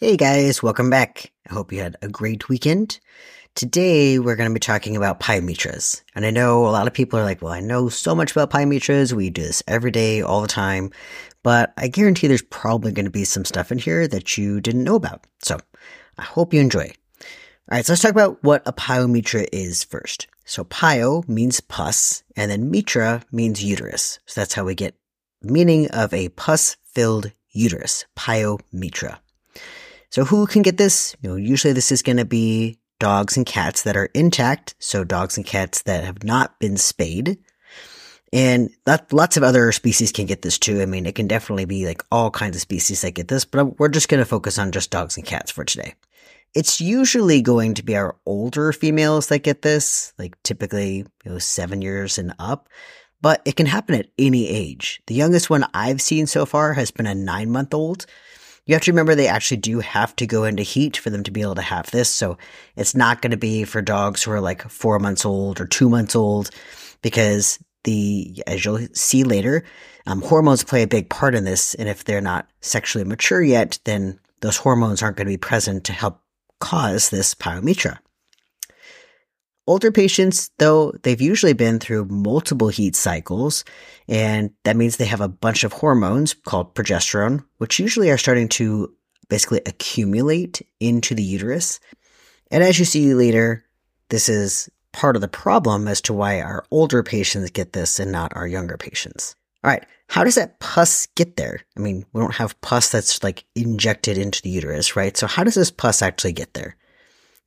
Hey guys, welcome back. I hope you had a great weekend. Today we're going to be talking about pyometras. And I know a lot of people are like, well, I know so much about pyometras. We do this every day, all the time. But I guarantee there's probably going to be some stuff in here that you didn't know about. So I hope you enjoy. All right, so let's talk about what a pyometra is first. So pyo means pus, and then metra means uterus. So that's how we get meaning of a pus-filled uterus, pyometra. So who can get this? You know, usually this is going to be dogs and cats that are intact. So dogs and cats that have not been spayed. And that, lots of other species can get this too. I mean, it can definitely be like all kinds of species that get this, but we're just going to focus on just dogs and cats for today. It's usually going to be our older females that get this, like typically, you know, seven years and up, but it can happen at any age. The youngest one I've seen so far has been a nine month old. You have to remember they actually do have to go into heat for them to be able to have this. So it's not going to be for dogs who are like four months old or two months old because the, as you'll see later, um, hormones play a big part in this. And if they're not sexually mature yet, then those hormones aren't going to be present to help cause this pyometra. Older patients, though, they've usually been through multiple heat cycles, and that means they have a bunch of hormones called progesterone, which usually are starting to basically accumulate into the uterus. And as you see later, this is part of the problem as to why our older patients get this and not our younger patients. All right. How does that pus get there? I mean, we don't have pus that's like injected into the uterus, right? So how does this pus actually get there?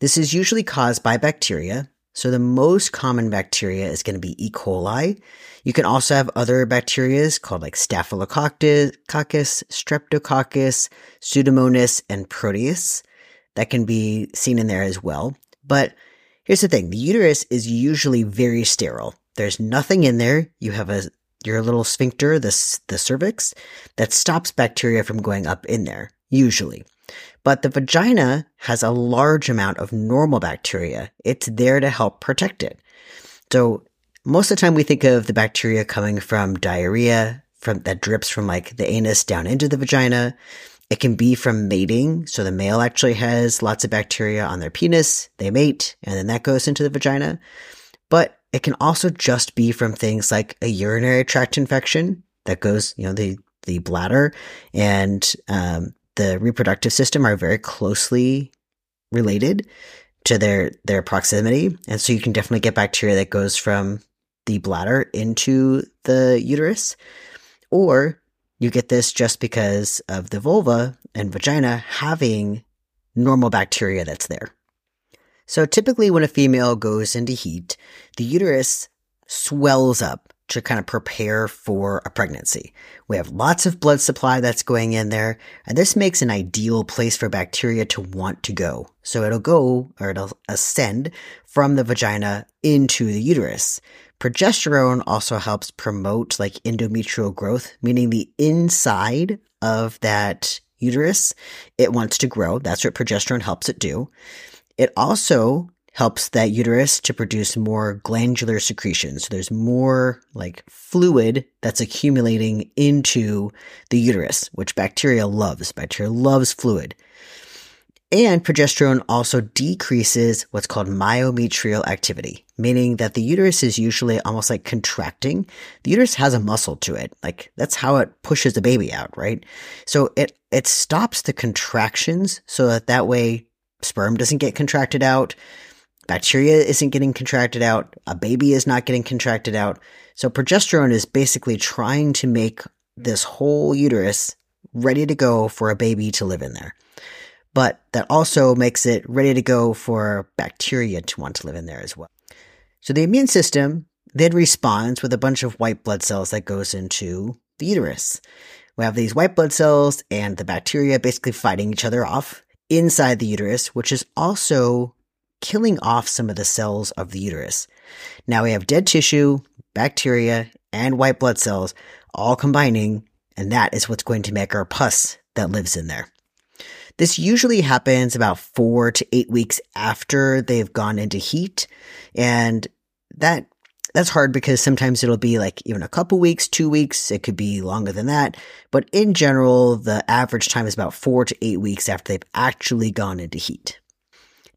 This is usually caused by bacteria, so the most common bacteria is going to be E. coli. You can also have other bacteria called like Staphylococcus, Streptococcus, Pseudomonas, and Proteus that can be seen in there as well. But here's the thing. The uterus is usually very sterile. There's nothing in there. You have a, your little sphincter, the, the cervix, that stops bacteria from going up in there, usually. But the vagina has a large amount of normal bacteria. It's there to help protect it. So most of the time we think of the bacteria coming from diarrhea from that drips from like the anus down into the vagina. It can be from mating. So the male actually has lots of bacteria on their penis. They mate and then that goes into the vagina. But it can also just be from things like a urinary tract infection that goes, you know, the, the bladder and, um, the reproductive system are very closely related to their their proximity. And so you can definitely get bacteria that goes from the bladder into the uterus or you get this just because of the vulva and vagina having normal bacteria that's there. So typically when a female goes into heat the uterus swells up to kind of prepare for a pregnancy. We have lots of blood supply that's going in there, and this makes an ideal place for bacteria to want to go. So it'll go or it'll ascend from the vagina into the uterus. Progesterone also helps promote like endometrial growth, meaning the inside of that uterus, it wants to grow. That's what progesterone helps it do. It also helps that uterus to produce more glandular secretions. So there's more like fluid that's accumulating into the uterus, which bacteria loves. Bacteria loves fluid. And progesterone also decreases what's called myometrial activity, meaning that the uterus is usually almost like contracting. The uterus has a muscle to it. Like that's how it pushes the baby out, right? So it, it stops the contractions so that that way sperm doesn't get contracted out bacteria isn't getting contracted out, a baby is not getting contracted out. So progesterone is basically trying to make this whole uterus ready to go for a baby to live in there. But that also makes it ready to go for bacteria to want to live in there as well. So the immune system then responds with a bunch of white blood cells that goes into the uterus. We have these white blood cells and the bacteria basically fighting each other off inside the uterus, which is also killing off some of the cells of the uterus. Now we have dead tissue, bacteria, and white blood cells all combining, and that is what's going to make our pus that lives in there. This usually happens about four to eight weeks after they've gone into heat, and that that's hard because sometimes it'll be like even a couple weeks, two weeks. It could be longer than that. But in general, the average time is about four to eight weeks after they've actually gone into heat.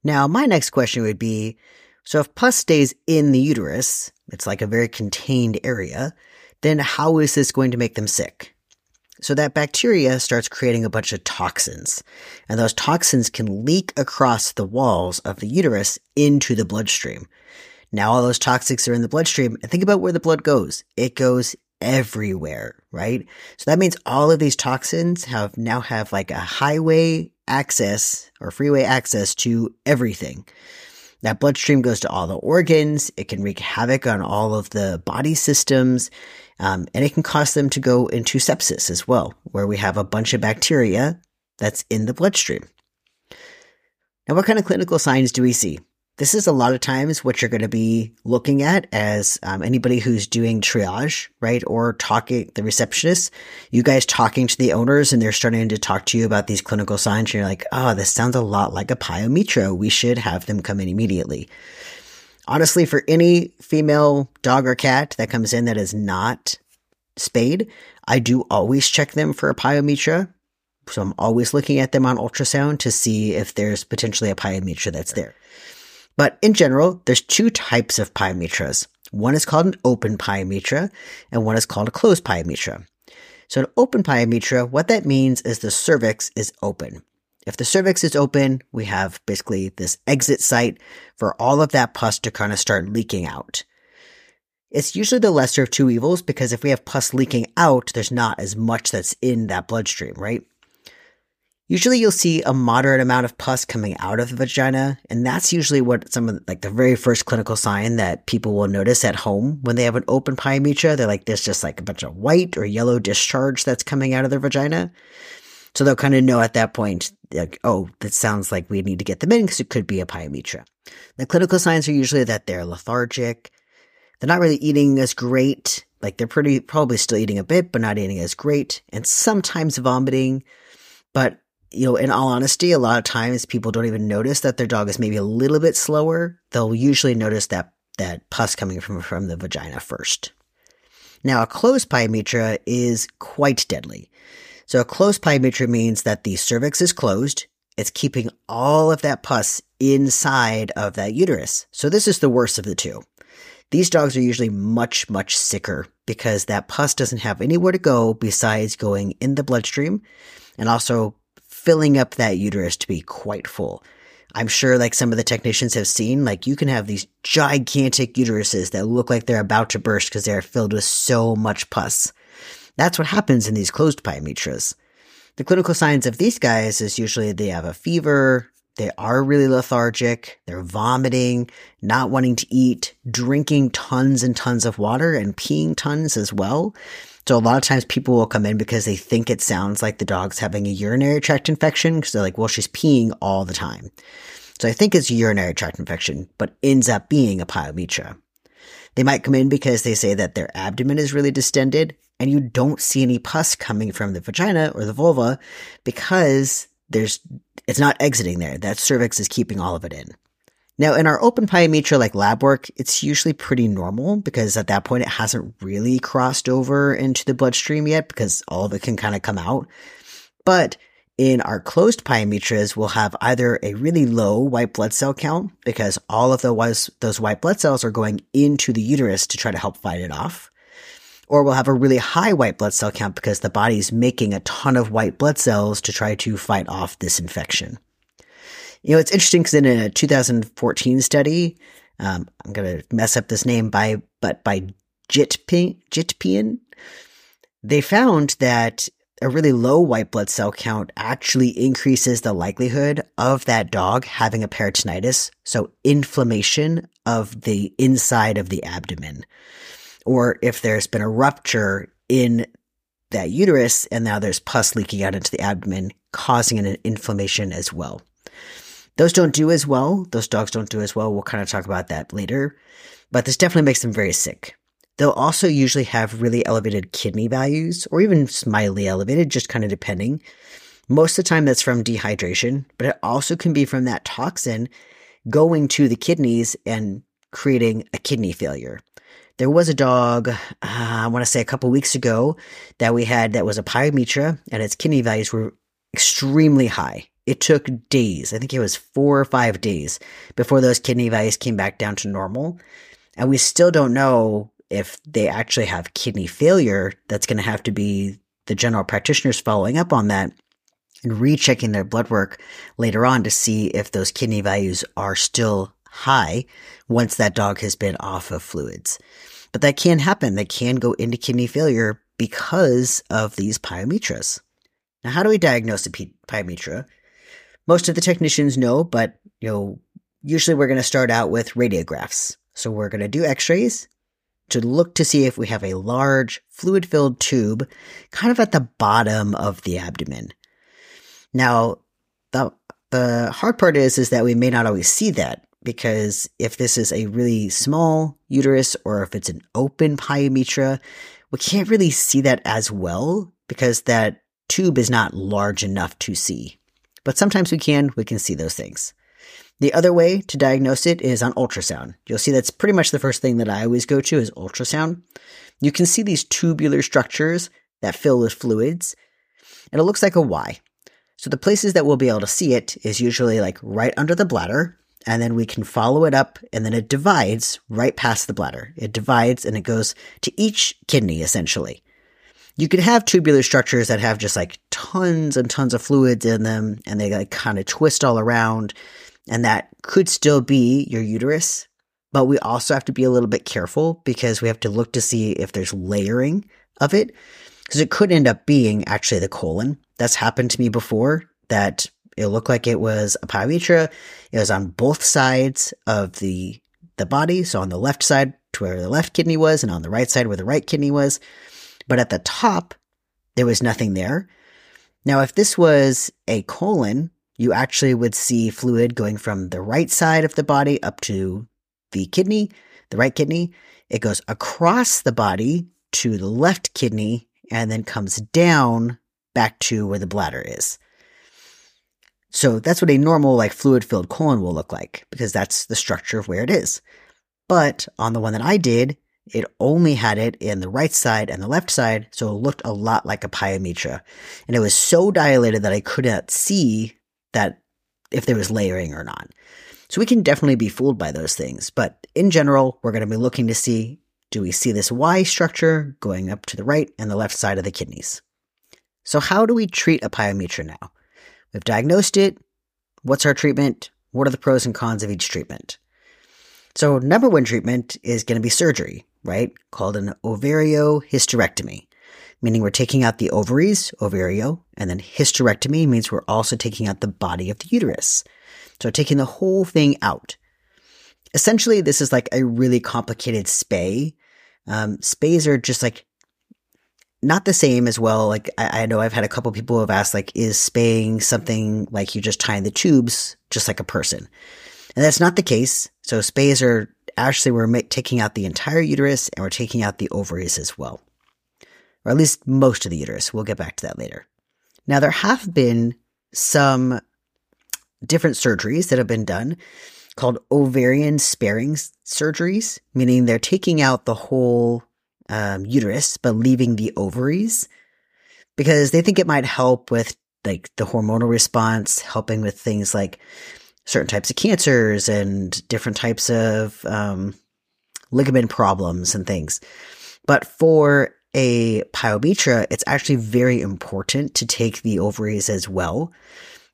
Now, my next question would be, so if pus stays in the uterus, it's like a very contained area, then how is this going to make them sick? So that bacteria starts creating a bunch of toxins, and those toxins can leak across the walls of the uterus into the bloodstream. Now all those toxics are in the bloodstream, and think about where the blood goes. It goes everywhere, right? So that means all of these toxins have now have like a highway access or freeway access to everything. That bloodstream goes to all the organs. It can wreak havoc on all of the body systems. Um, and it can cause them to go into sepsis as well, where we have a bunch of bacteria that's in the bloodstream. Now, what kind of clinical signs do we see? This is a lot of times what you're going to be looking at as um, anybody who's doing triage, right? Or talking, the receptionist, you guys talking to the owners and they're starting to talk to you about these clinical signs. And you're like, oh, this sounds a lot like a pyometra. We should have them come in immediately. Honestly, for any female dog or cat that comes in that is not spayed, I do always check them for a pyometra. So I'm always looking at them on ultrasound to see if there's potentially a pyometra that's there. But in general, there's two types of pyometras. One is called an open pyometra and one is called a closed pyometra. So an open pyometra, what that means is the cervix is open. If the cervix is open, we have basically this exit site for all of that pus to kind of start leaking out. It's usually the lesser of two evils because if we have pus leaking out, there's not as much that's in that bloodstream, right? Usually you'll see a moderate amount of pus coming out of the vagina, and that's usually what some of like the very first clinical sign that people will notice at home when they have an open pyometra. They're like, there's just like a bunch of white or yellow discharge that's coming out of their vagina. So they'll kind of know at that point, like, oh, that sounds like we need to get them in because it could be a pyometra. The clinical signs are usually that they're lethargic. They're not really eating as great. Like they're pretty, probably still eating a bit, but not eating as great and sometimes vomiting. But you know, in all honesty, a lot of times people don't even notice that their dog is maybe a little bit slower. They'll usually notice that that pus coming from from the vagina first. Now, a closed pyometra is quite deadly. So, a closed pyometra means that the cervix is closed. It's keeping all of that pus inside of that uterus. So, this is the worst of the two. These dogs are usually much, much sicker because that pus doesn't have anywhere to go besides going in the bloodstream and also filling up that uterus to be quite full. I'm sure like some of the technicians have seen, like you can have these gigantic uteruses that look like they're about to burst because they're filled with so much pus. That's what happens in these closed pyometras. The clinical signs of these guys is usually they have a fever, they are really lethargic, they're vomiting, not wanting to eat, drinking tons and tons of water and peeing tons as well. So a lot of times people will come in because they think it sounds like the dog's having a urinary tract infection because they're like, well, she's peeing all the time. So I think it's a urinary tract infection, but ends up being a pyometra. They might come in because they say that their abdomen is really distended and you don't see any pus coming from the vagina or the vulva because there's, it's not exiting there. That cervix is keeping all of it in. Now, in our open pyometra like lab work, it's usually pretty normal because at that point it hasn't really crossed over into the bloodstream yet because all of it can kind of come out. But in our closed pyometras, we'll have either a really low white blood cell count because all of those, those white blood cells are going into the uterus to try to help fight it off. Or we'll have a really high white blood cell count because the body's making a ton of white blood cells to try to fight off this infection. You know, it's interesting because in a 2014 study, um, I'm going to mess up this name by, but by Jitpean, they found that a really low white blood cell count actually increases the likelihood of that dog having a peritonitis. So inflammation of the inside of the abdomen. Or if there's been a rupture in that uterus and now there's pus leaking out into the abdomen, causing an inflammation as well. Those don't do as well. Those dogs don't do as well. We'll kind of talk about that later. But this definitely makes them very sick. They'll also usually have really elevated kidney values or even mildly elevated, just kind of depending. Most of the time that's from dehydration, but it also can be from that toxin going to the kidneys and creating a kidney failure. There was a dog, uh, I want to say a couple weeks ago, that we had that was a pyometra, and its kidney values were extremely high. It took days. I think it was four or five days before those kidney values came back down to normal. And we still don't know if they actually have kidney failure. That's going to have to be the general practitioners following up on that and rechecking their blood work later on to see if those kidney values are still high once that dog has been off of fluids. But that can happen. They can go into kidney failure because of these pyometras. Now, how do we diagnose a pyometra? Most of the technicians know, but you know, usually we're going to start out with radiographs. So we're going to do x-rays to look to see if we have a large fluid filled tube kind of at the bottom of the abdomen. Now, the, the hard part is, is that we may not always see that because if this is a really small uterus or if it's an open pyometra, we can't really see that as well because that tube is not large enough to see. But sometimes we can, we can see those things. The other way to diagnose it is on ultrasound. You'll see that's pretty much the first thing that I always go to is ultrasound. You can see these tubular structures that fill with fluids, and it looks like a Y. So the places that we'll be able to see it is usually like right under the bladder, and then we can follow it up and then it divides right past the bladder. It divides and it goes to each kidney essentially. You could have tubular structures that have just like tons and tons of fluids in them and they like kind of twist all around and that could still be your uterus. But we also have to be a little bit careful because we have to look to see if there's layering of it because it could end up being actually the colon. That's happened to me before that it looked like it was a pyometra. It was on both sides of the the body, so on the left side to where the left kidney was, and on the right side where the right kidney was. But at the top, there was nothing there. Now, if this was a colon, you actually would see fluid going from the right side of the body up to the kidney, the right kidney. It goes across the body to the left kidney and then comes down back to where the bladder is. So that's what a normal, like fluid filled colon will look like because that's the structure of where it is. But on the one that I did, it only had it in the right side and the left side, so it looked a lot like a pyometra. And it was so dilated that I could not see that if there was layering or not. So we can definitely be fooled by those things. But in general, we're going to be looking to see do we see this Y structure going up to the right and the left side of the kidneys? So, how do we treat a pyometra now? We've diagnosed it. What's our treatment? What are the pros and cons of each treatment? So, number one treatment is going to be surgery, right? Called an ovariohysterectomy, meaning we're taking out the ovaries, ovario, and then hysterectomy means we're also taking out the body of the uterus. So, taking the whole thing out. Essentially, this is like a really complicated spay. Um, spays are just like not the same as well. Like I, I know I've had a couple people who have asked, like, is spaying something like you just tying the tubes just like a person? And that's not the case. So spays are actually we're ma- taking out the entire uterus and we're taking out the ovaries as well, or at least most of the uterus. We'll get back to that later. Now there have been some different surgeries that have been done called ovarian sparing surgeries, meaning they're taking out the whole um, uterus, but leaving the ovaries because they think it might help with like the hormonal response, helping with things like certain types of cancers and different types of um, ligament problems and things. But for a pyometra, it's actually very important to take the ovaries as well,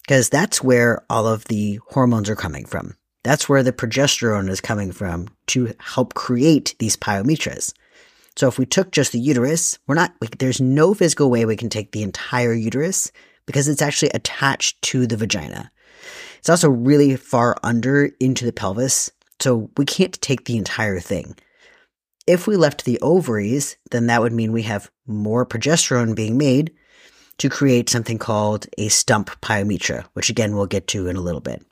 because that's where all of the hormones are coming from. That's where the progesterone is coming from to help create these pyometras. So if we took just the uterus, we're not, like, there's no physical way we can take the entire uterus because it's actually attached to the vagina. It's also really far under into the pelvis, so we can't take the entire thing. If we left the ovaries, then that would mean we have more progesterone being made to create something called a stump pyometra, which again we'll get to in a little bit.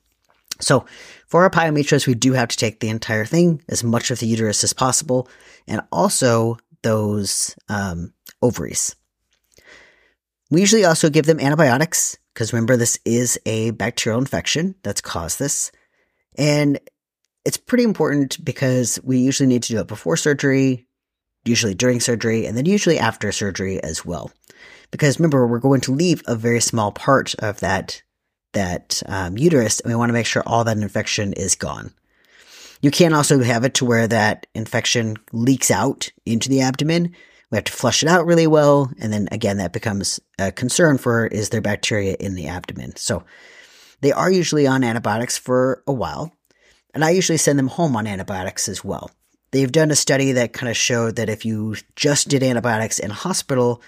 So for our pyometras, we do have to take the entire thing, as much of the uterus as possible, and also those um, ovaries. We usually also give them antibiotics because remember, this is a bacterial infection that's caused this. And it's pretty important because we usually need to do it before surgery, usually during surgery, and then usually after surgery as well. Because remember, we're going to leave a very small part of that that um, uterus, and we want to make sure all that infection is gone. You can also have it to where that infection leaks out into the abdomen. We have to flush it out really well, and then again, that becomes a concern for is there bacteria in the abdomen. So they are usually on antibiotics for a while, and I usually send them home on antibiotics as well. They've done a study that kind of showed that if you just did antibiotics in hospital,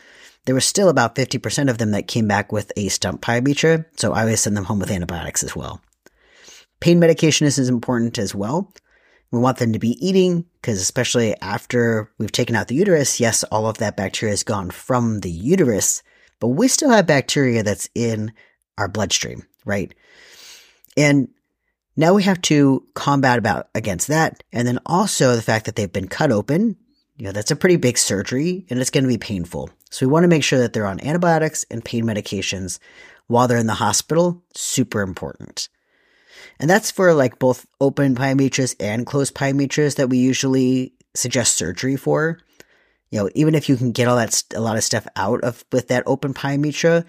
there was still about 50% of them that came back with a stump pyometra, so I always send them home with antibiotics as well. Pain medication is important as well. We want them to be eating because especially after we've taken out the uterus, yes, all of that bacteria is gone from the uterus, but we still have bacteria that's in our bloodstream, right? And now we have to combat about against that. And then also the fact that they've been cut open. You know, that's a pretty big surgery and it's going to be painful. So we want to make sure that they're on antibiotics and pain medications while they're in the hospital. Super important. And that's for like both open pyometras and closed pyometras that we usually suggest surgery for. You know, even if you can get all that, a lot of stuff out of with that open pyometra,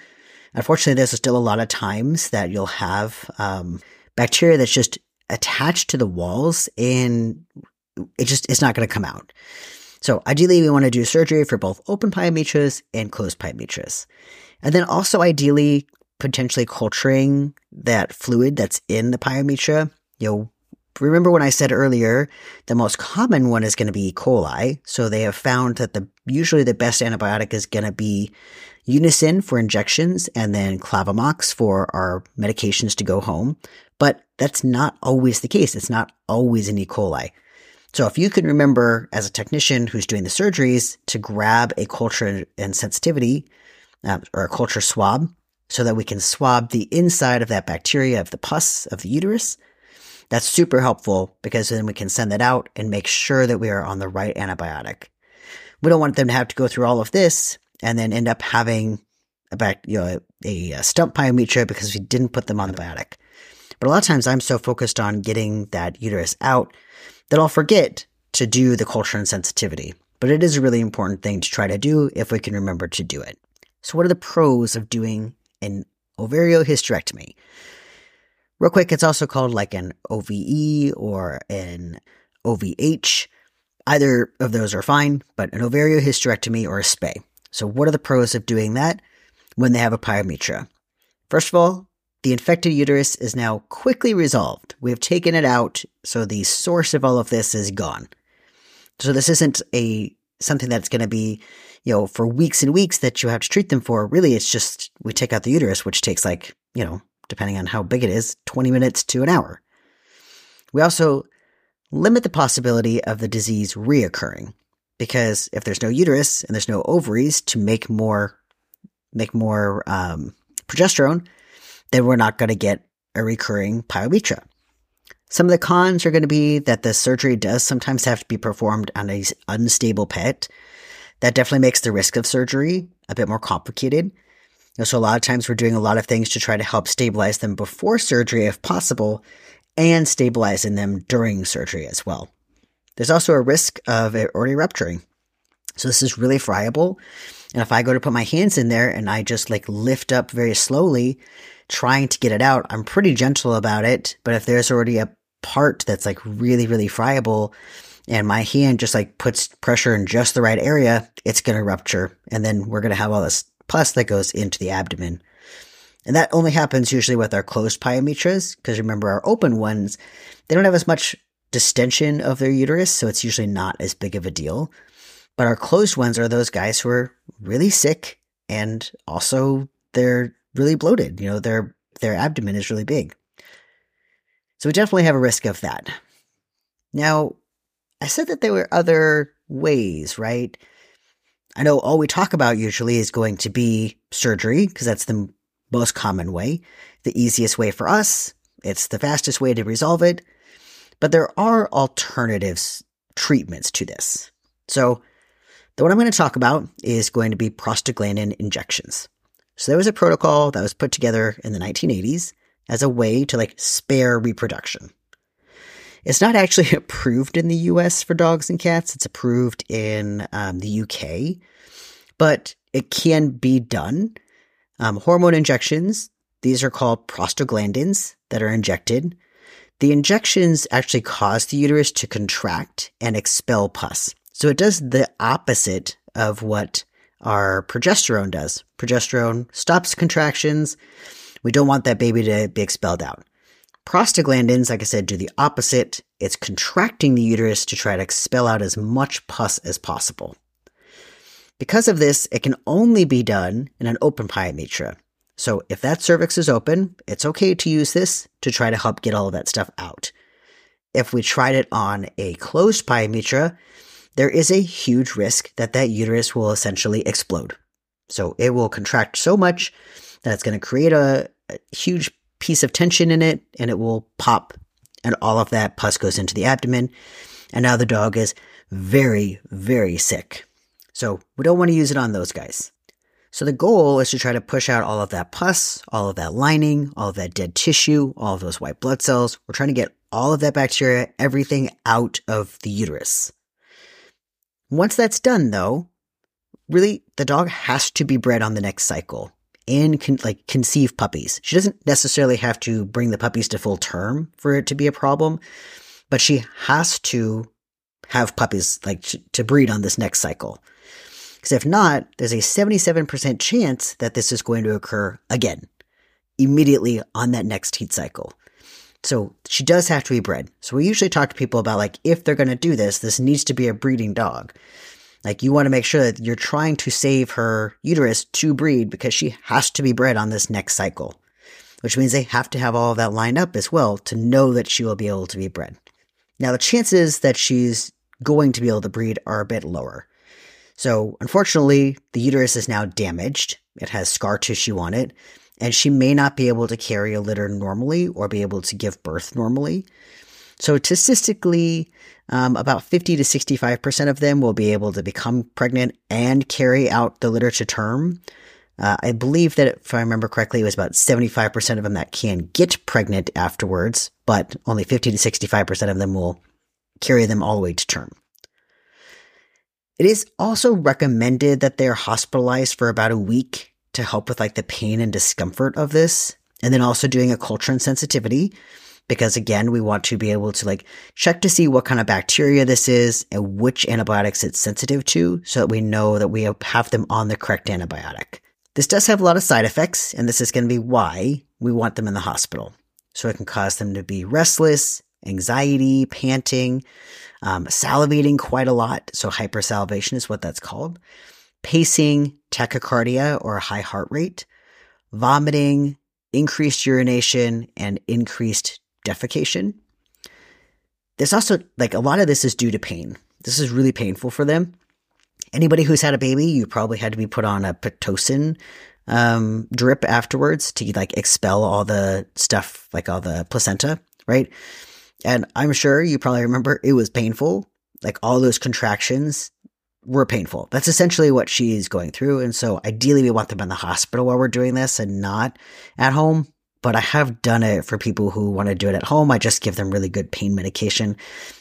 unfortunately, there's still a lot of times that you'll have, um, bacteria that's just attached to the walls and it just, it's not going to come out. So ideally we want to do surgery for both open pyometras and closed pyometras. And then also ideally potentially culturing that fluid that's in the pyometra. You know, remember when I said earlier, the most common one is going to be E. coli. So they have found that the, usually the best antibiotic is going to be Unasyn for injections and then Clavamox for our medications to go home. But that's not always the case. It's not always an E. coli. So if you can remember as a technician who's doing the surgeries to grab a culture and sensitivity uh, or a culture swab so that we can swab the inside of that bacteria of the pus of the uterus, that's super helpful because then we can send that out and make sure that we are on the right antibiotic. We don't want them to have to go through all of this and then end up having a back, you know, a, a stump pyometra because we didn't put them on the antibiotic. But a lot of times I'm so focused on getting that uterus out that I'll forget to do the culture and sensitivity. But it is a really important thing to try to do if we can remember to do it. So what are the pros of doing an ovariohysterectomy? Real quick, it's also called like an OVE or an OVH. Either of those are fine, but an ovariohysterectomy or a SPAY. So what are the pros of doing that when they have a pyometra? First of all, the infected uterus is now quickly resolved. We have taken it out, so the source of all of this is gone. So this isn't a something that's going to be, you know, for weeks and weeks that you have to treat them for. Really, it's just we take out the uterus, which takes like, you know, depending on how big it is, 20 minutes to an hour. We also limit the possibility of the disease reoccurring because if there's no uterus and there's no ovaries to make more make more um, progesterone, then we're not going to get a recurring pyometra. Some of the cons are going to be that the surgery does sometimes have to be performed on an unstable pet. That definitely makes the risk of surgery a bit more complicated. So a lot of times we're doing a lot of things to try to help stabilize them before surgery if possible and stabilizing them during surgery as well. There's also a risk of it already rupturing. So this is really friable. And if I go to put my hands in there and I just like lift up very slowly, trying to get it out, I'm pretty gentle about it. But if there's already a part that's like really, really friable and my hand just like puts pressure in just the right area, it's going to rupture. And then we're going to have all this pus that goes into the abdomen. And that only happens usually with our closed pyometras, because remember our open ones, they don't have as much distension of their uterus, so it's usually not as big of a deal. But our closed ones are those guys who are really sick and also they're really bloated. You know, their their abdomen is really big. So we definitely have a risk of that. Now, I said that there were other ways, right? I know all we talk about usually is going to be surgery because that's the most common way, the easiest way for us. It's the fastest way to resolve it. But there are alternatives treatments to this. So the one I'm going to talk about is going to be prostaglandin injections. So there was a protocol that was put together in the 1980s as a way to like spare reproduction. It's not actually approved in the US for dogs and cats. It's approved in um, the UK, but it can be done. Um, hormone injections, these are called prostaglandins that are injected. The injections actually cause the uterus to contract and expel pus. So it does the opposite of what our progesterone does. Progesterone stops contractions. We don't want that baby to be expelled out. Prostaglandins, like I said, do the opposite. It's contracting the uterus to try to expel out as much pus as possible. Because of this, it can only be done in an open pyometra. So if that cervix is open, it's okay to use this to try to help get all of that stuff out. If we tried it on a closed pyometra, there is a huge risk that that uterus will essentially explode. So it will contract so much that it's going to create a, a huge piece of tension in it and it will pop and all of that pus goes into the abdomen. And now the dog is very, very sick. So we don't want to use it on those guys. So the goal is to try to push out all of that pus, all of that lining, all of that dead tissue, all of those white blood cells. We're trying to get all of that bacteria, everything out of the uterus. Once that's done, though, really the dog has to be bred on the next cycle and like conceive puppies. She doesn't necessarily have to bring the puppies to full term for it to be a problem, but she has to have puppies like to breed on this next cycle. Because if not, there's a 77% chance that this is going to occur again, immediately on that next heat cycle. So she does have to be bred. So we usually talk to people about like, if they're going to do this, this needs to be a breeding dog. Like you want to make sure that you're trying to save her uterus to breed because she has to be bred on this next cycle, which means they have to have all of that lined up as well to know that she will be able to be bred. Now the chances that she's going to be able to breed are a bit lower. So unfortunately, the uterus is now damaged. It has scar tissue on it and she may not be able to carry a litter normally or be able to give birth normally. So statistically, um, about 50 to 65% of them will be able to become pregnant and carry out the litter to term. Uh, I believe that if I remember correctly, it was about 75% of them that can get pregnant afterwards, but only 50 to 65% of them will carry them all the way to term. It is also recommended that they're hospitalized for about a week to help with like the pain and discomfort of this. And then also doing a culture and sensitivity because again, we want to be able to like check to see what kind of bacteria this is and which antibiotics it's sensitive to so that we know that we have them on the correct antibiotic. This does have a lot of side effects and this is going to be why we want them in the hospital. So it can cause them to be restless, anxiety, panting, um, salivating quite a lot. So hypersalivation is what that's called pacing, tachycardia or high heart rate, vomiting, increased urination, and increased defecation. There's also like a lot of this is due to pain. This is really painful for them. Anybody who's had a baby, you probably had to be put on a pitocin um, drip afterwards to like expel all the stuff, like all the placenta, right? And I'm sure you probably remember it was painful, like all those contractions were painful. That's essentially what she's going through. And so ideally we want them in the hospital while we're doing this and not at home. But I have done it for people who want to do it at home. I just give them really good pain medication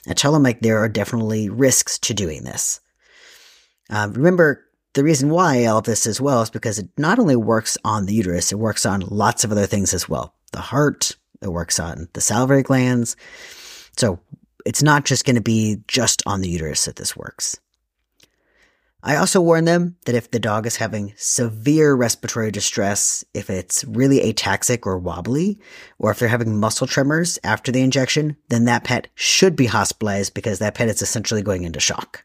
and tell them like there are definitely risks to doing this. Uh, remember, the reason why all of this as well is because it not only works on the uterus, it works on lots of other things as well. The heart, it works on the salivary glands. So it's not just going to be just on the uterus that this works. I also warn them that if the dog is having severe respiratory distress, if it's really ataxic or wobbly, or if they're having muscle tremors after the injection, then that pet should be hospitalized because that pet is essentially going into shock.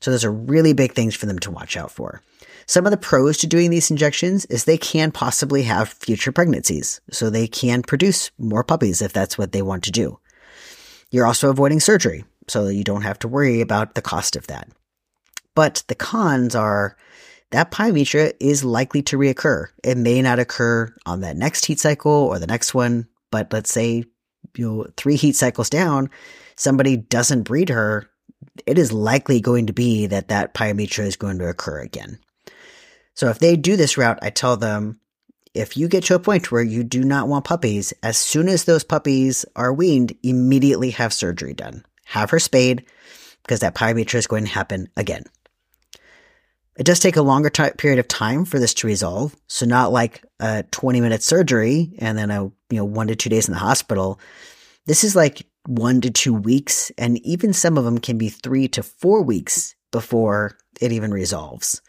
So those are really big things for them to watch out for. Some of the pros to doing these injections is they can possibly have future pregnancies. So they can produce more puppies if that's what they want to do. You're also avoiding surgery, so you don't have to worry about the cost of that. But the cons are that pyometra is likely to reoccur. It may not occur on that next heat cycle or the next one, but let's say you know three heat cycles down, somebody doesn't breed her, it is likely going to be that that pyometra is going to occur again. So if they do this route, I tell them if you get to a point where you do not want puppies, as soon as those puppies are weaned, immediately have surgery done. Have her spayed because that pyometra is going to happen again. It does take a longer t- period of time for this to resolve. So not like a 20 minute surgery and then a, you know, one to two days in the hospital. This is like one to two weeks. And even some of them can be three to four weeks before it even resolves.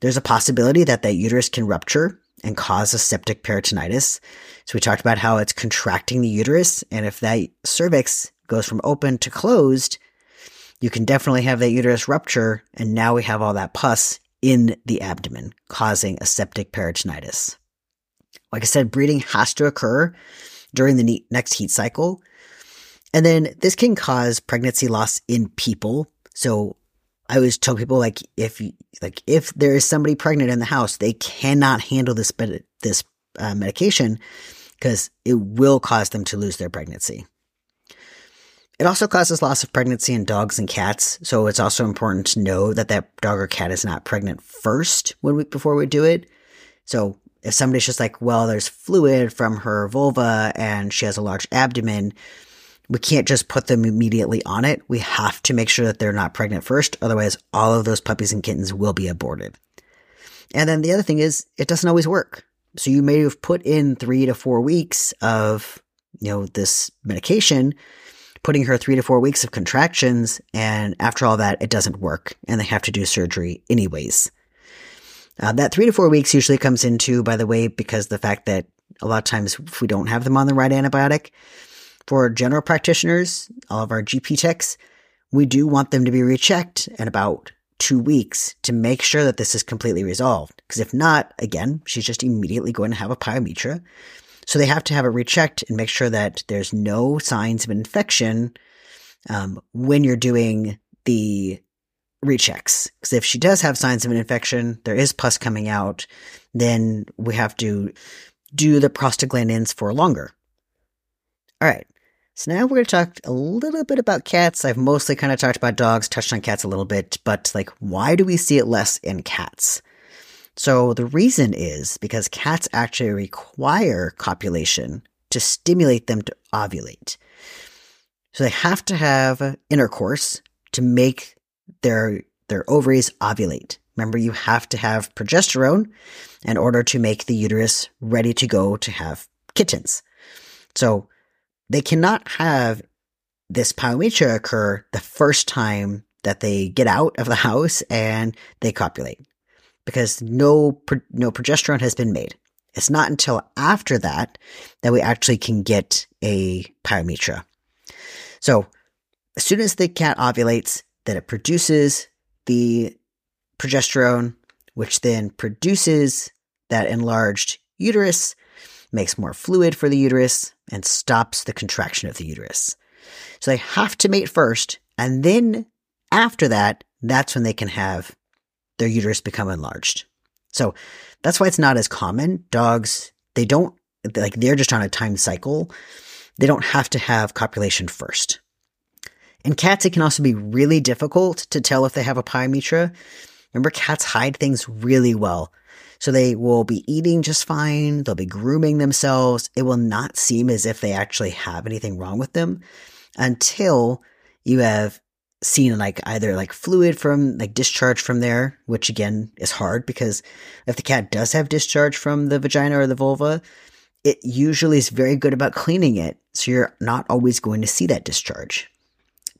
There's a possibility that that uterus can rupture and cause a septic peritonitis. So we talked about how it's contracting the uterus. And if that cervix goes from open to closed, you can definitely have that uterus rupture. And now we have all that pus in the abdomen causing a septic peritonitis. Like I said, breeding has to occur during the next heat cycle. And then this can cause pregnancy loss in people. So I always tell people like if like if there is somebody pregnant in the house, they cannot handle this this uh, medication because it will cause them to lose their pregnancy. It also causes loss of pregnancy in dogs and cats, so it's also important to know that that dog or cat is not pregnant first when we, before we do it. So if somebody's just like, well, there's fluid from her vulva and she has a large abdomen, we can't just put them immediately on it. We have to make sure that they're not pregnant first. Otherwise, all of those puppies and kittens will be aborted. And then the other thing is it doesn't always work. So you may have put in three to four weeks of, you know, this medication, putting her three to four weeks of contractions. And after all that, it doesn't work and they have to do surgery anyways. Uh, that three to four weeks usually comes into, by the way, because the fact that a lot of times if we don't have them on the right antibiotic, for general practitioners, all of our GP techs, we do want them to be rechecked in about two weeks to make sure that this is completely resolved. Because if not, again, she's just immediately going to have a pyometra. So they have to have it rechecked and make sure that there's no signs of infection um, when you're doing the rechecks. Because if she does have signs of an infection, there is pus coming out, then we have to do the prostaglandins for longer. All right. So now we're going to talk a little bit about cats. I've mostly kind of talked about dogs, touched on cats a little bit, but like, why do we see it less in cats? So the reason is because cats actually require copulation to stimulate them to ovulate. So they have to have intercourse to make their their ovaries ovulate. Remember, you have to have progesterone in order to make the uterus ready to go to have kittens. So they cannot have this pyometra occur the first time that they get out of the house and they copulate because no no progesterone has been made. It's not until after that that we actually can get a pyometra. So, as soon as the cat ovulates, then it produces the progesterone, which then produces that enlarged uterus, makes more fluid for the uterus, and stops the contraction of the uterus. So they have to mate first, and then after that, that's when they can have their uterus become enlarged. So that's why it's not as common. Dogs, they don't, like, they're just on a time cycle. They don't have to have copulation first. In cats, it can also be really difficult to tell if they have a pyometra. Remember, cats hide things really well. So they will be eating just fine. They'll be grooming themselves. It will not seem as if they actually have anything wrong with them until you have seen like either like fluid from like discharge from there, which again is hard because if the cat does have discharge from the vagina or the vulva, it usually is very good about cleaning it. So you're not always going to see that discharge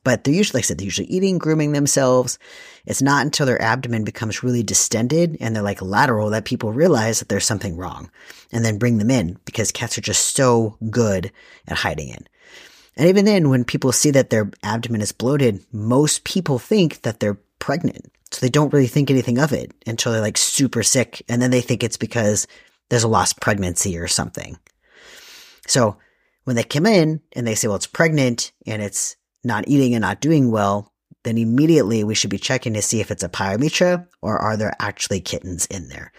but they're usually, like I said, they're usually eating, grooming themselves. It's not until their abdomen becomes really distended and they're like lateral that people realize that there's something wrong and then bring them in because cats are just so good at hiding it. And even then, when people see that their abdomen is bloated, most people think that they're pregnant. So they don't really think anything of it until they're like super sick. And then they think it's because there's a lost pregnancy or something. So when they come in and they say, well, it's pregnant and it's not eating and not doing well, then immediately we should be checking to see if it's a pyometra or are there actually kittens in there.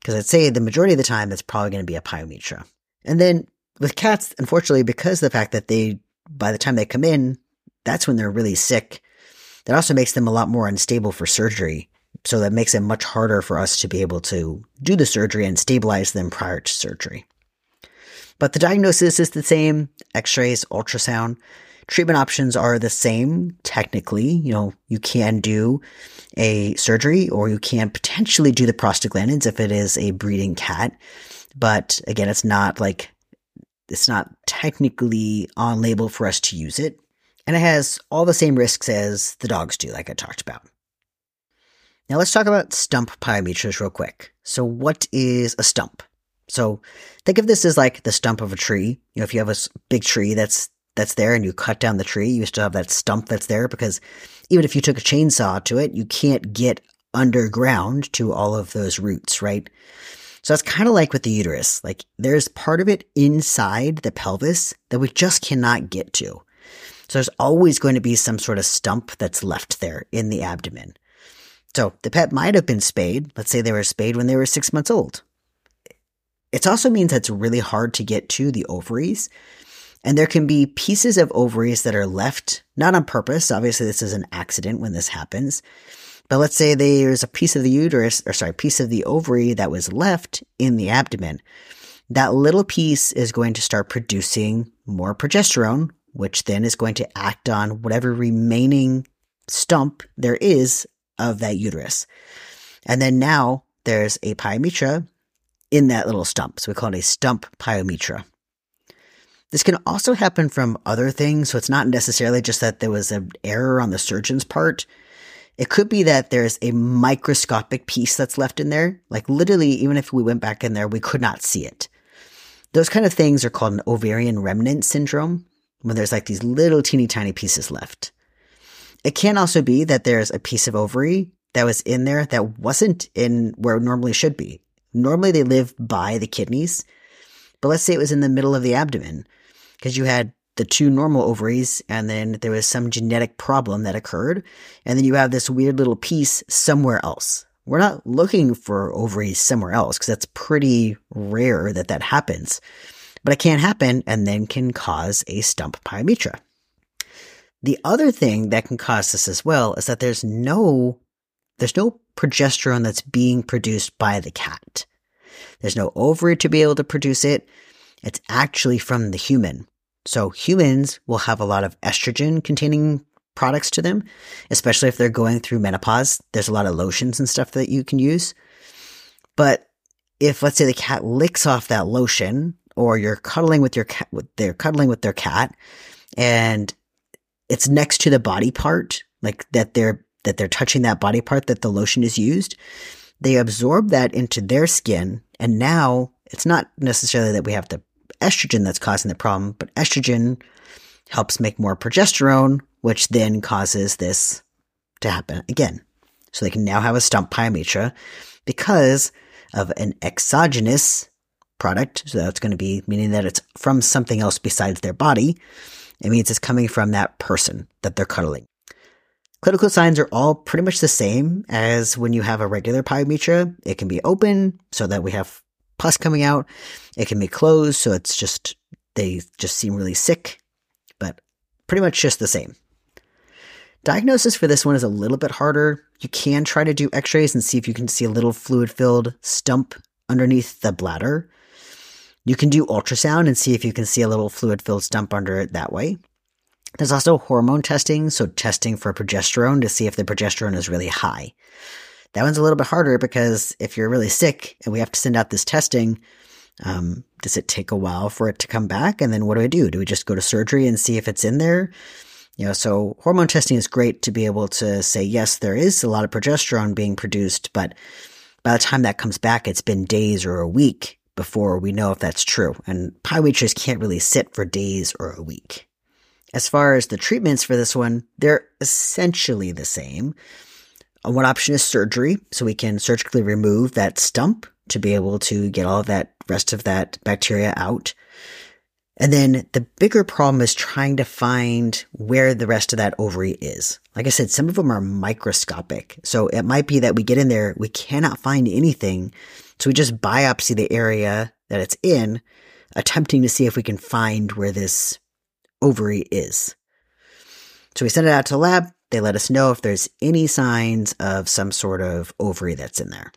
Because I'd say the majority of the time it's probably going to be a pyometra. And then with cats, unfortunately, because of the fact that they, by the time they come in, that's when they're really sick. That also makes them a lot more unstable for surgery So that makes it much harder for us to be able to do the surgery and stabilize them prior to surgery. But the diagnosis is the same x rays, ultrasound. Treatment options are the same technically. You know, you can do a surgery or you can potentially do the prostaglandins if it is a breeding cat. But again, it's not like, it's not technically on label for us to use it. And it has all the same risks as the dogs do, like I talked about. Now let's talk about stump pyometras real quick. So what is a stump? So think of this as like the stump of a tree. You know, if you have a big tree that's that's there and you cut down the tree, you still have that stump that's there because even if you took a chainsaw to it, you can't get underground to all of those roots, right? So that's kind of like with the uterus. Like there's part of it inside the pelvis that we just cannot get to. So there's always going to be some sort of stump that's left there in the abdomen. So the pet might have been spayed. Let's say they were spayed when they were six months old. It also means that it's really hard to get to the ovaries. And there can be pieces of ovaries that are left, not on purpose. Obviously, this is an accident when this happens. But let's say there's a piece of the uterus, or sorry, piece of the ovary that was left in the abdomen. That little piece is going to start producing more progesterone, which then is going to act on whatever remaining stump there is of that uterus. And then now there's a pyometra in that little stump. So we call it a stump pyometra. This can also happen from other things. So it's not necessarily just that there was an error on the surgeon's part. It could be that there's a microscopic piece that's left in there. Like literally, even if we went back in there, we could not see it. Those kind of things are called an ovarian remnant syndrome when there's like these little teeny tiny pieces left. It can also be that there's a piece of ovary that was in there that wasn't in where it normally should be. Normally they live by the kidneys, but let's say it was in the middle of the abdomen because you had the two normal ovaries and then there was some genetic problem that occurred. And then you have this weird little piece somewhere else. We're not looking for ovaries somewhere else because that's pretty rare that that happens, but it can happen and then can cause a stump pyometra. The other thing that can cause this as well is that there's no, there's no progesterone that's being produced by the cat. There's no ovary to be able to produce it. It's actually from the human. So humans will have a lot of estrogen containing products to them, especially if they're going through menopause. There's a lot of lotions and stuff that you can use. But if let's say the cat licks off that lotion or you're cuddling with your cat, they're cuddling with their cat and it's next to the body part, like that they're, that they're touching that body part that the lotion is used. They absorb that into their skin. And now it's not necessarily that we have the estrogen that's causing the problem, but estrogen helps make more progesterone, which then causes this to happen again. So they can now have a stump pyometra because of an exogenous product. So that's going to be meaning that it's from something else besides their body it means it's coming from that person that they're cuddling. Clinical signs are all pretty much the same as when you have a regular pyometra. It can be open so that we have pus coming out. It can be closed so it's just, they just seem really sick, but pretty much just the same. Diagnosis for this one is a little bit harder. You can try to do x-rays and see if you can see a little fluid filled stump underneath the bladder. You can do ultrasound and see if you can see a little fluid filled stump under it that way. There's also hormone testing, so testing for progesterone to see if the progesterone is really high. That one's a little bit harder because if you're really sick and we have to send out this testing, um, does it take a while for it to come back? And then what do I do? Do we just go to surgery and see if it's in there? You know, so hormone testing is great to be able to say, yes, there is a lot of progesterone being produced, but by the time that comes back, it's been days or a week before we know if that's true. And pyometras can't really sit for days or a week. As far as the treatments for this one, they're essentially the same. Uh, one option is surgery, so we can surgically remove that stump to be able to get all that rest of that bacteria out. And then the bigger problem is trying to find where the rest of that ovary is. Like I said, some of them are microscopic. So it might be that we get in there, we cannot find anything so we just biopsy the area that it's in, attempting to see if we can find where this ovary is. So we send it out to the lab. they let us know if there's any signs of some sort of ovary that's in there.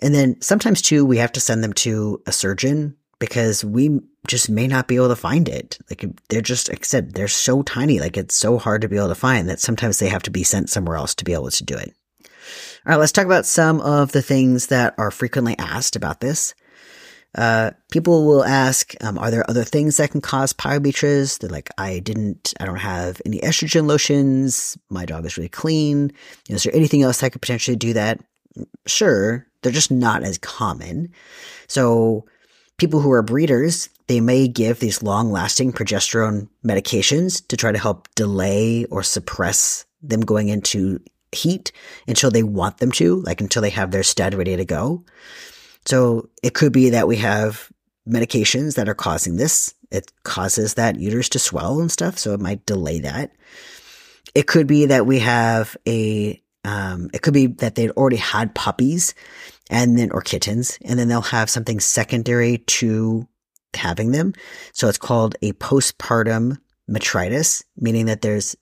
And then sometimes too, we have to send them to a surgeon because we just may not be able to find it. Like they're just, said, they're so tiny. Like it's so hard to be able to find that sometimes they have to be sent somewhere else to be able to do it. All right, let's talk about some of the things that are frequently asked about this. Uh, people will ask, um, are there other things that can cause pyometras? They're like, I didn't, I don't have any estrogen lotions. My dog is really clean. Is there anything else that could potentially do that? Sure. They're just not as common. So people who are breeders, they may give these long lasting progesterone medications to try to help delay or suppress them going into heat until they want them to, like until they have their stud ready to go. So it could be that we have medications that are causing this. It causes that uterus to swell and stuff. So it might delay that. It could be that we have a, um, it could be that they'd already had puppies and then, or kittens, and then they'll have something secondary to having them. So it's called a postpartum metritis, meaning that there's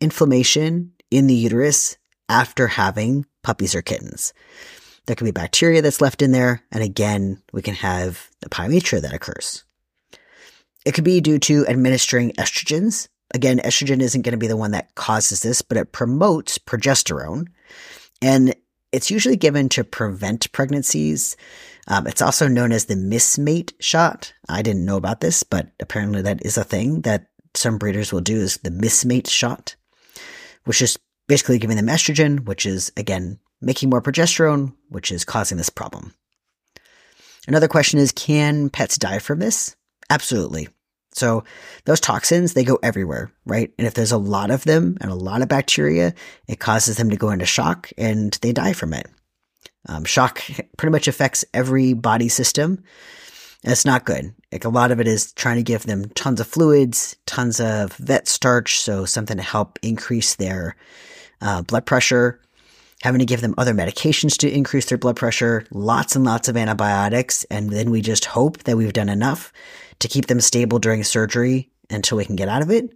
inflammation in the uterus after having puppies or kittens. There could be bacteria that's left in there. And again, we can have the pyometra that occurs. It could be due to administering estrogens. Again, estrogen isn't going to be the one that causes this, but it promotes progesterone. And it's usually given to prevent pregnancies. Um, it's also known as the mismate shot. I didn't know about this, but apparently that is a thing that some breeders will do is the mismate shot, which is basically giving them estrogen, which is again making more progesterone, which is causing this problem. Another question is can pets die from this? Absolutely. So those toxins, they go everywhere, right? And if there's a lot of them and a lot of bacteria, it causes them to go into shock and they die from it. Um, shock pretty much affects every body system. It's not good. Like a lot of it is trying to give them tons of fluids, tons of vet starch, so something to help increase their uh, blood pressure, having to give them other medications to increase their blood pressure, lots and lots of antibiotics, and then we just hope that we've done enough to keep them stable during surgery until we can get out of it,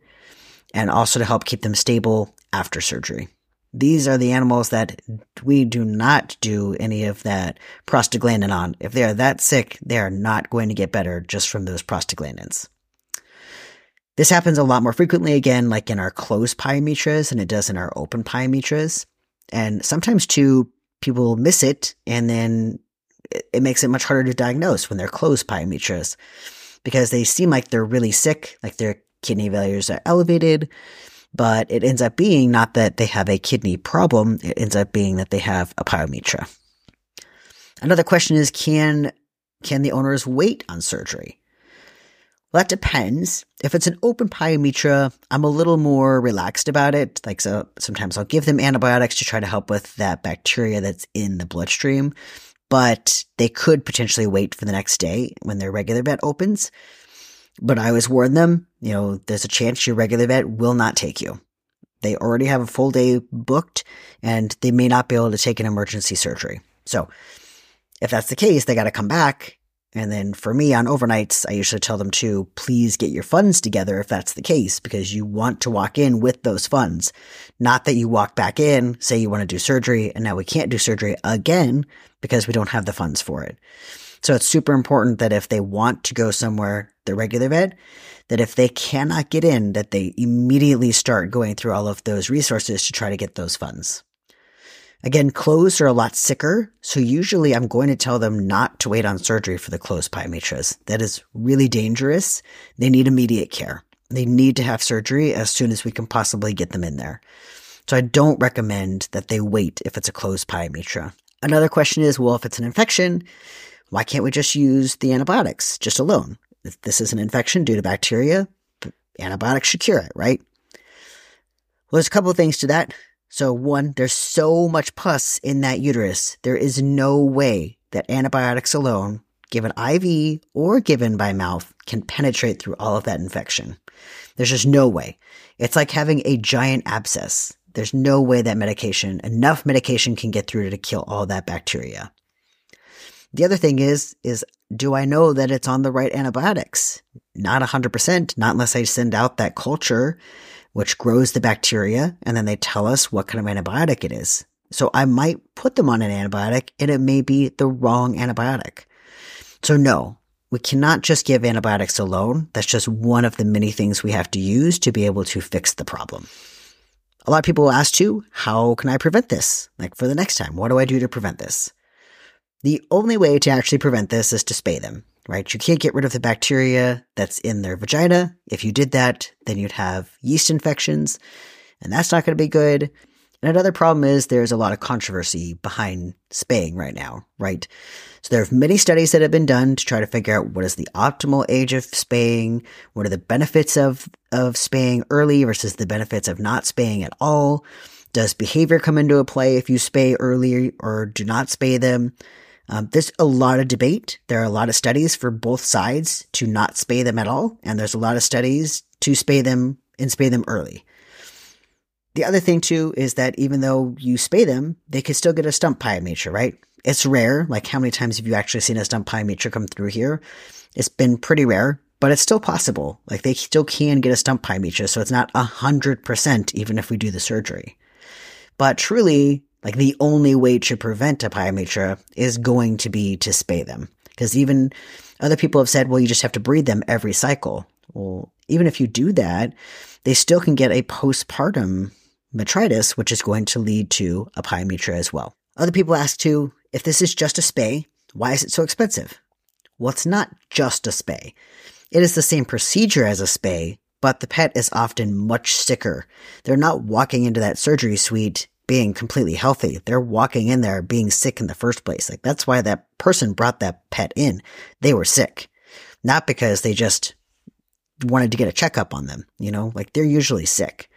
and also to help keep them stable after surgery. These are the animals that we do not do any of that prostaglandin on. If they are that sick, they are not going to get better just from those prostaglandins. This happens a lot more frequently again, like in our closed pyometras than it does in our open pyometras. And sometimes too, people miss it and then it makes it much harder to diagnose when they're closed pyometras because they seem like they're really sick, like their kidney values are elevated, but it ends up being not that they have a kidney problem, it ends up being that they have a pyometra. Another question is can can the owners wait on surgery? Well, that depends. If it's an open pyometra, I'm a little more relaxed about it. Like, so sometimes I'll give them antibiotics to try to help with that bacteria that's in the bloodstream, but they could potentially wait for the next day when their regular vet opens. But I always warn them, you know, there's a chance your regular vet will not take you. They already have a full day booked and they may not be able to take an emergency surgery. So if that's the case, they got to come back and then for me on overnights, I usually tell them to please get your funds together if that's the case, because you want to walk in with those funds. Not that you walk back in, say you want to do surgery, and now we can't do surgery again because we don't have the funds for it. So it's super important that if they want to go somewhere, the regular vet, that if they cannot get in, that they immediately start going through all of those resources to try to get those funds. Again, closed are a lot sicker, so usually I'm going to tell them not to wait on surgery for the closed pyometras. That is really dangerous. They need immediate care. They need to have surgery as soon as we can possibly get them in there. So I don't recommend that they wait if it's a closed pyometra. Another question is, well, if it's an infection, why can't we just use the antibiotics just alone? If this is an infection due to bacteria, antibiotics should cure it, right? Well, there's a couple of things to that. So one, there's so much pus in that uterus. There is no way that antibiotics alone, given IV or given by mouth, can penetrate through all of that infection. There's just no way. It's like having a giant abscess. There's no way that medication, enough medication can get through to kill all that bacteria. The other thing is, is do I know that it's on the right antibiotics? Not 100%, not unless I send out that culture which grows the bacteria, and then they tell us what kind of antibiotic it is. So I might put them on an antibiotic and it may be the wrong antibiotic. So no, we cannot just give antibiotics alone. That's just one of the many things we have to use to be able to fix the problem. A lot of people will ask too, how can I prevent this? Like for the next time, what do I do to prevent this? The only way to actually prevent this is to spay them, right? You can't get rid of the bacteria that's in their vagina. If you did that, then you'd have yeast infections, and that's not going to be good. And another problem is there's a lot of controversy behind spaying right now, right? So there are many studies that have been done to try to figure out what is the optimal age of spaying, what are the benefits of, of spaying early versus the benefits of not spaying at all. Does behavior come into play if you spay early or do not spay them? Um, there's a lot of debate. There are a lot of studies for both sides to not spay them at all, and there's a lot of studies to spay them and spay them early. The other thing too is that even though you spay them, they can still get a stump pyometra, right? It's rare. Like how many times have you actually seen a stump pyometra come through here? It's been pretty rare, but it's still possible. Like they still can get a stump pyometra, so it's not a hundred percent even if we do the surgery. But truly, like the only way to prevent a pyometra is going to be to spay them. Because even other people have said, well, you just have to breed them every cycle. Well, even if you do that, they still can get a postpartum metritis, which is going to lead to a pyometra as well. Other people ask too, if this is just a spay, why is it so expensive? Well, it's not just a spay. It is the same procedure as a spay, but the pet is often much sicker. They're not walking into that surgery suite being completely healthy. They're walking in there being sick in the first place. Like that's why that person brought that pet in. They were sick. Not because they just wanted to get a checkup on them, you know, like they're usually sick.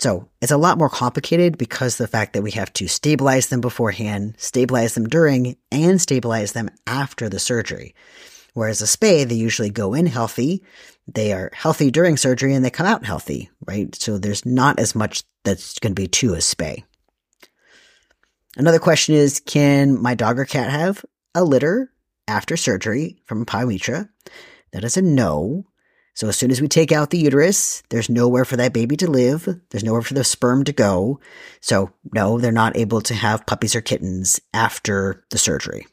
So it's a lot more complicated because the fact that we have to stabilize them beforehand, stabilize them during, and stabilize them after the surgery. Whereas a spay, they usually go in healthy, they are healthy during surgery, and they come out healthy, right? So there's not as much that's going to be to a spay. Another question is, can my dog or cat have a litter after surgery from a pyometra? That is a no. So as soon as we take out the uterus, there's nowhere for that baby to live. There's nowhere for the sperm to go. So no, they're not able to have puppies or kittens after the surgery.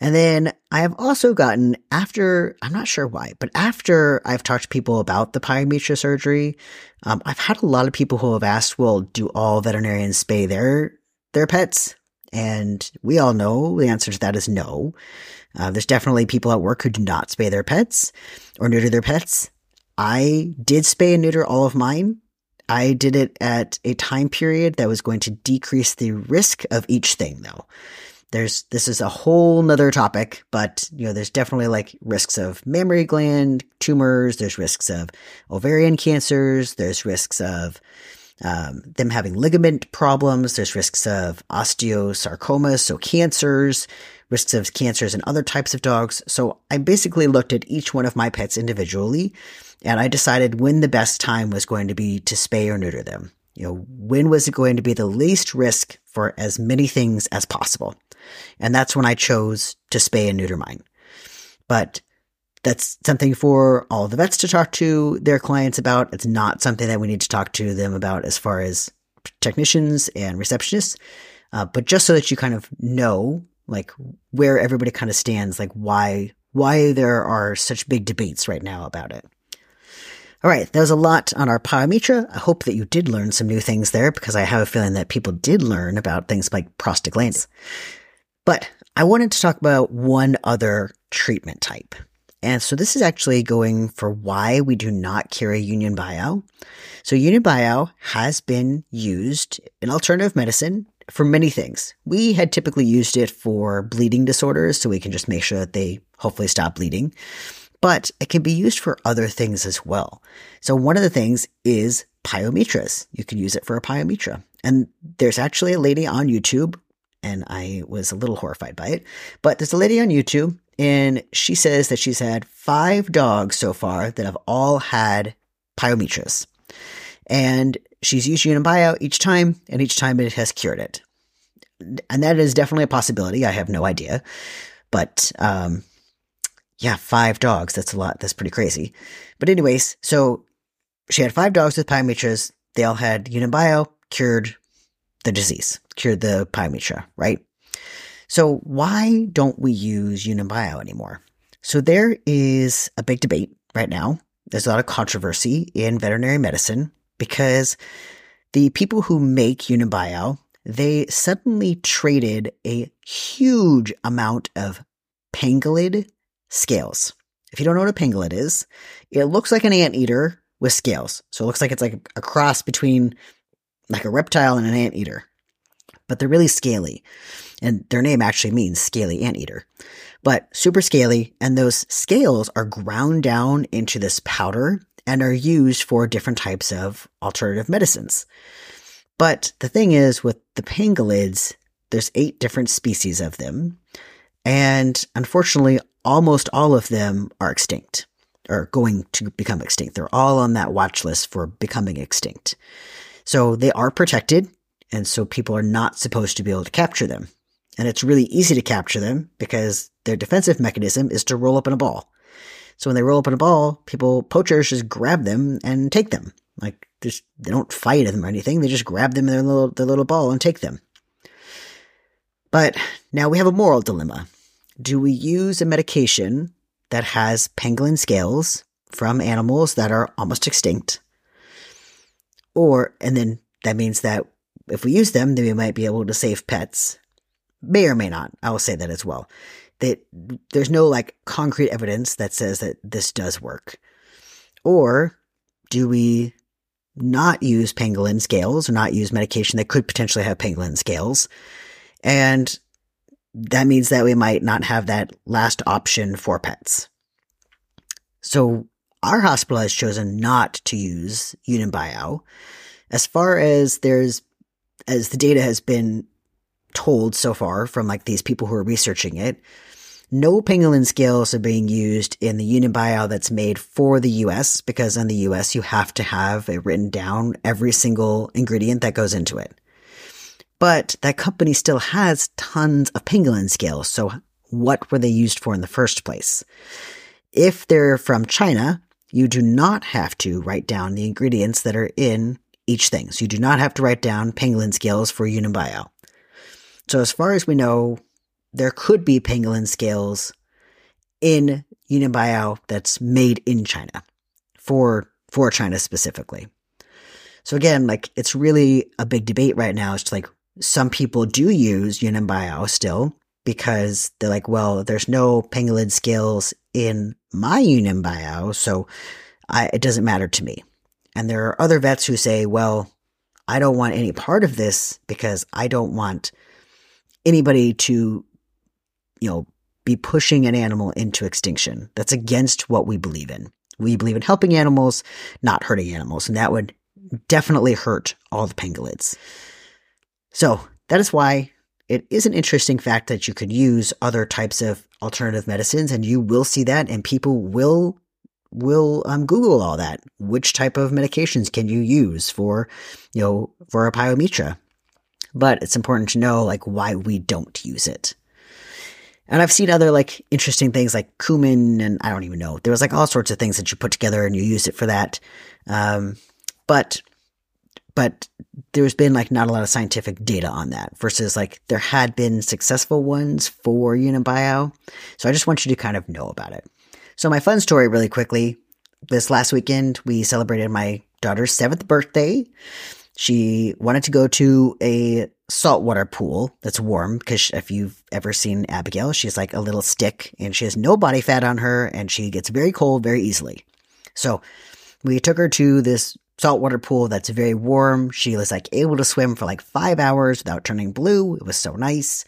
And then I have also gotten after, I'm not sure why, but after I've talked to people about the pyometra surgery, um, I've had a lot of people who have asked, well, do all veterinarians spay their, their pets? And we all know the answer to that is no. Uh, there's definitely people at work who do not spay their pets or neuter their pets. I did spay and neuter all of mine. I did it at a time period that was going to decrease the risk of each thing though. There's, this is a whole nother topic, but you know, there's definitely like risks of mammary gland tumors. There's risks of ovarian cancers. There's risks of, um, them having ligament problems. There's risks of osteosarcoma, so cancers risks of cancers in other types of dogs. So I basically looked at each one of my pets individually and I decided when the best time was going to be to spay or neuter them. You know, when was it going to be the least risk for as many things as possible? And that's when I chose to spay and neuter mine. But that's something for all the vets to talk to their clients about. It's not something that we need to talk to them about as far as technicians and receptionists. Uh, but just so that you kind of know like where everybody kind of stands, like why why there are such big debates right now about it. All right, that was a lot on our pyometra. I hope that you did learn some new things there because I have a feeling that people did learn about things like prostaglandins. But I wanted to talk about one other treatment type. And so this is actually going for why we do not carry Yunnan Baiyao. So Yunnan Baiyao has been used in alternative medicine for many things. We had typically used it for bleeding disorders, so we can just make sure that they hopefully stop bleeding. But it can be used for other things as well. So one of the things is pyometras. You can use it for a pyometra. And there's actually a lady on YouTube, and I was a little horrified by it, but there's a lady on YouTube, and she says that she's had five dogs so far that have all had pyometras. And she's used Baiyao each time, and each time it has cured it. And that is definitely a possibility. I have no idea. But, um, yeah, five dogs. That's a lot. That's pretty crazy. But anyways, so she had five dogs with pyometras. They all had Yunnan Baiyao, cured the disease, cured the pyometra, right? So why don't we use Yunnan Baiyao anymore? So there is a big debate right now. There's a lot of controversy in veterinary medicine because the people who make Yunnan Baiyao, they suddenly traded a huge amount of pangolid scales. If you don't know what a pangolid is, it looks like an anteater with scales. So it looks like it's like a cross between like a reptile and an anteater. But they're really scaly. And their name actually means scaly anteater. But super scaly, and those scales are ground down into this powder and are used for different types of alternative medicines. But the thing is, with the pangolids, there's eight different species of them. And unfortunately, almost all of them are extinct or going to become extinct. They're all on that watch list for becoming extinct. So they are protected. And so people are not supposed to be able to capture them. And it's really easy to capture them because their defensive mechanism is to roll up in a ball. So when they roll up in a ball, people, poachers just grab them and take them. Like, just, they don't fight them or anything. They just grab them in their little, their little ball and take them. But now we have a moral dilemma. Do we use a medication that has pangolin scales from animals that are almost extinct? Or, and then that means that if we use them, then we might be able to save pets. May or may not. I will say that as well. That there's no like concrete evidence that says that this does work. Or do we not use pangolin scales or not use medication that could potentially have pangolin scales? And that means that we might not have that last option for pets. So our hospital has chosen not to use Yunnan Baiyao. As far as there's, as the data has been told so far from like these people who are researching it, no pangolin scales are being used in the union Yunnan Baiyao that's made for the US because in the US you have to have it written down every single ingredient that goes into it. But that company still has tons of pangolin scales. So what were they used for in the first place? If they're from China, you do not have to write down the ingredients that are in each thing. So you do not have to write down pangolin scales for Yunnan Baiyao. So as far as we know, there could be pangolin scales in Yunnan Baiyao that's made in China for for China specifically. So again, like it's really a big debate right now to like some people do use Yunnan Baiyao still because they're like, well, there's no pangolin scales in my Yunnan Baiyao, so I, it doesn't matter to me. And there are other vets who say, well, I don't want any part of this because I don't want anybody to, you know, be pushing an animal into extinction. That's against what we believe in. We believe in helping animals, not hurting animals, and that would definitely hurt all the pangolids. So that is why it is an interesting fact that you could use other types of alternative medicines and you will see that and people will will um, Google all that. Which type of medications can you use for, you know, for a pyometra? But it's important to know like why we don't use it. And I've seen other like interesting things like cumin and I don't even know. There was like all sorts of things that you put together and you use it for that. Um, but but there's been like not a lot of scientific data on that versus like there had been successful ones for Yunnan Baiyao. So I just want you to kind of know about it. So my fun story really quickly. This last weekend, we celebrated my daughter's seventh birthday. She wanted to go to a saltwater pool that's warm because if you've ever seen Abigail, she's like a little stick and she has no body fat on her and she gets very cold very easily. So we took her to this saltwater pool that's very warm. She was like able to swim for like five hours without turning blue. It was so nice.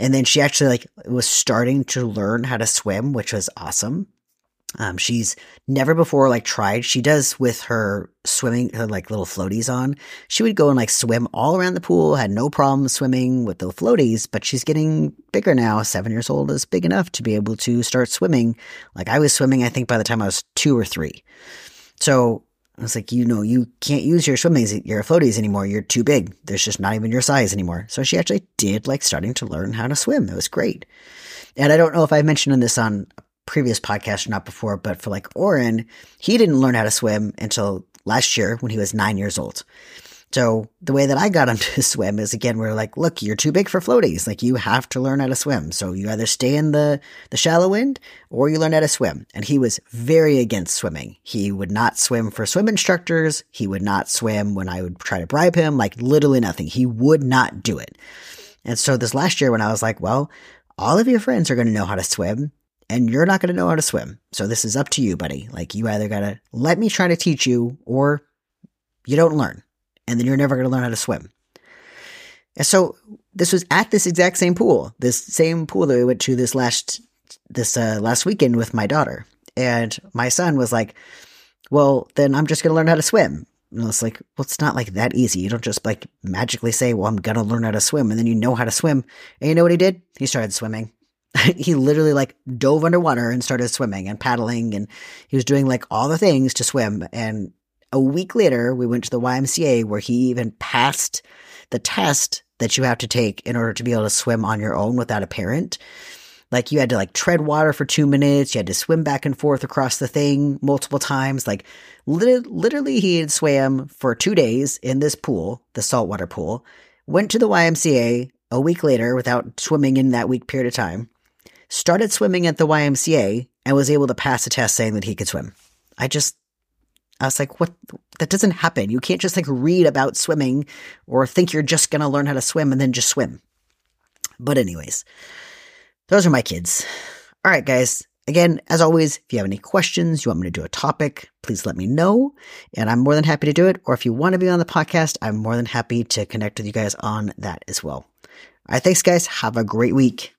And then she actually like was starting to learn how to swim, which was awesome. Um, she's never before like tried. She does with her swimming, her like little floaties on. She would go and like swim all around the pool, had no problem swimming with the floaties, but she's getting bigger now. Seven years old is big enough to be able to start swimming. Like I was swimming, I think by the time I was two or three. So I was like, you know, you can't use your swimming, your floaties anymore. You're too big. There's just not even your size anymore. So she actually did like starting to learn how to swim. It was great. And I don't know if I mentioned this on a previous podcast or not before, but for like Oren, he didn't learn how to swim until last year when he was nine years old. So the way that I got him to swim is again, we are like, look, you're too big for floaties. Like you have to learn how to swim. So you either stay in the, the shallow end or you learn how to swim. And he was very against swimming. He would not swim for swim instructors. He would not swim when I would try to bribe him, like literally nothing. He would not do it. And so this last year when I was like, well, all of your friends are going to know how to swim and you're not going to know how to swim. So this is up to you, buddy. Like you either got to let me try to teach you or you don't learn and then you're never going to learn how to swim. And so this was at this exact same pool, this same pool that we went to this last this uh, last weekend with my daughter. And my son was like, "Well, then I'm just going to learn how to swim." And I was like, "Well, it's not like that easy. You don't just like magically say, "Well, I'm going to learn how to swim," and then you know how to swim." And you know what he did? He started swimming. he literally like dove underwater and started swimming and paddling and he was doing like all the things to swim and a week later, we went to the YMCA where he even passed the test that you have to take in order to be able to swim on your own without a parent. Like you had to like tread water for two minutes. You had to swim back and forth across the thing multiple times. Like li- literally he had swam for two days in this pool, the saltwater pool, went to the YMCA a week later without swimming in that week period of time, started swimming at the YMCA and was able to pass a test saying that he could swim. I just, I was like, what? That doesn't happen. You can't just like read about swimming or think you're just going to learn how to swim and then just swim. But, anyways, those are my kids. All right, guys. Again, as always, if you have any questions, you want me to do a topic, please let me know. And I'm more than happy to do it. Or if you want to be on the podcast, I'm more than happy to connect with you guys on that as well. All right, thanks, guys. Have a great week.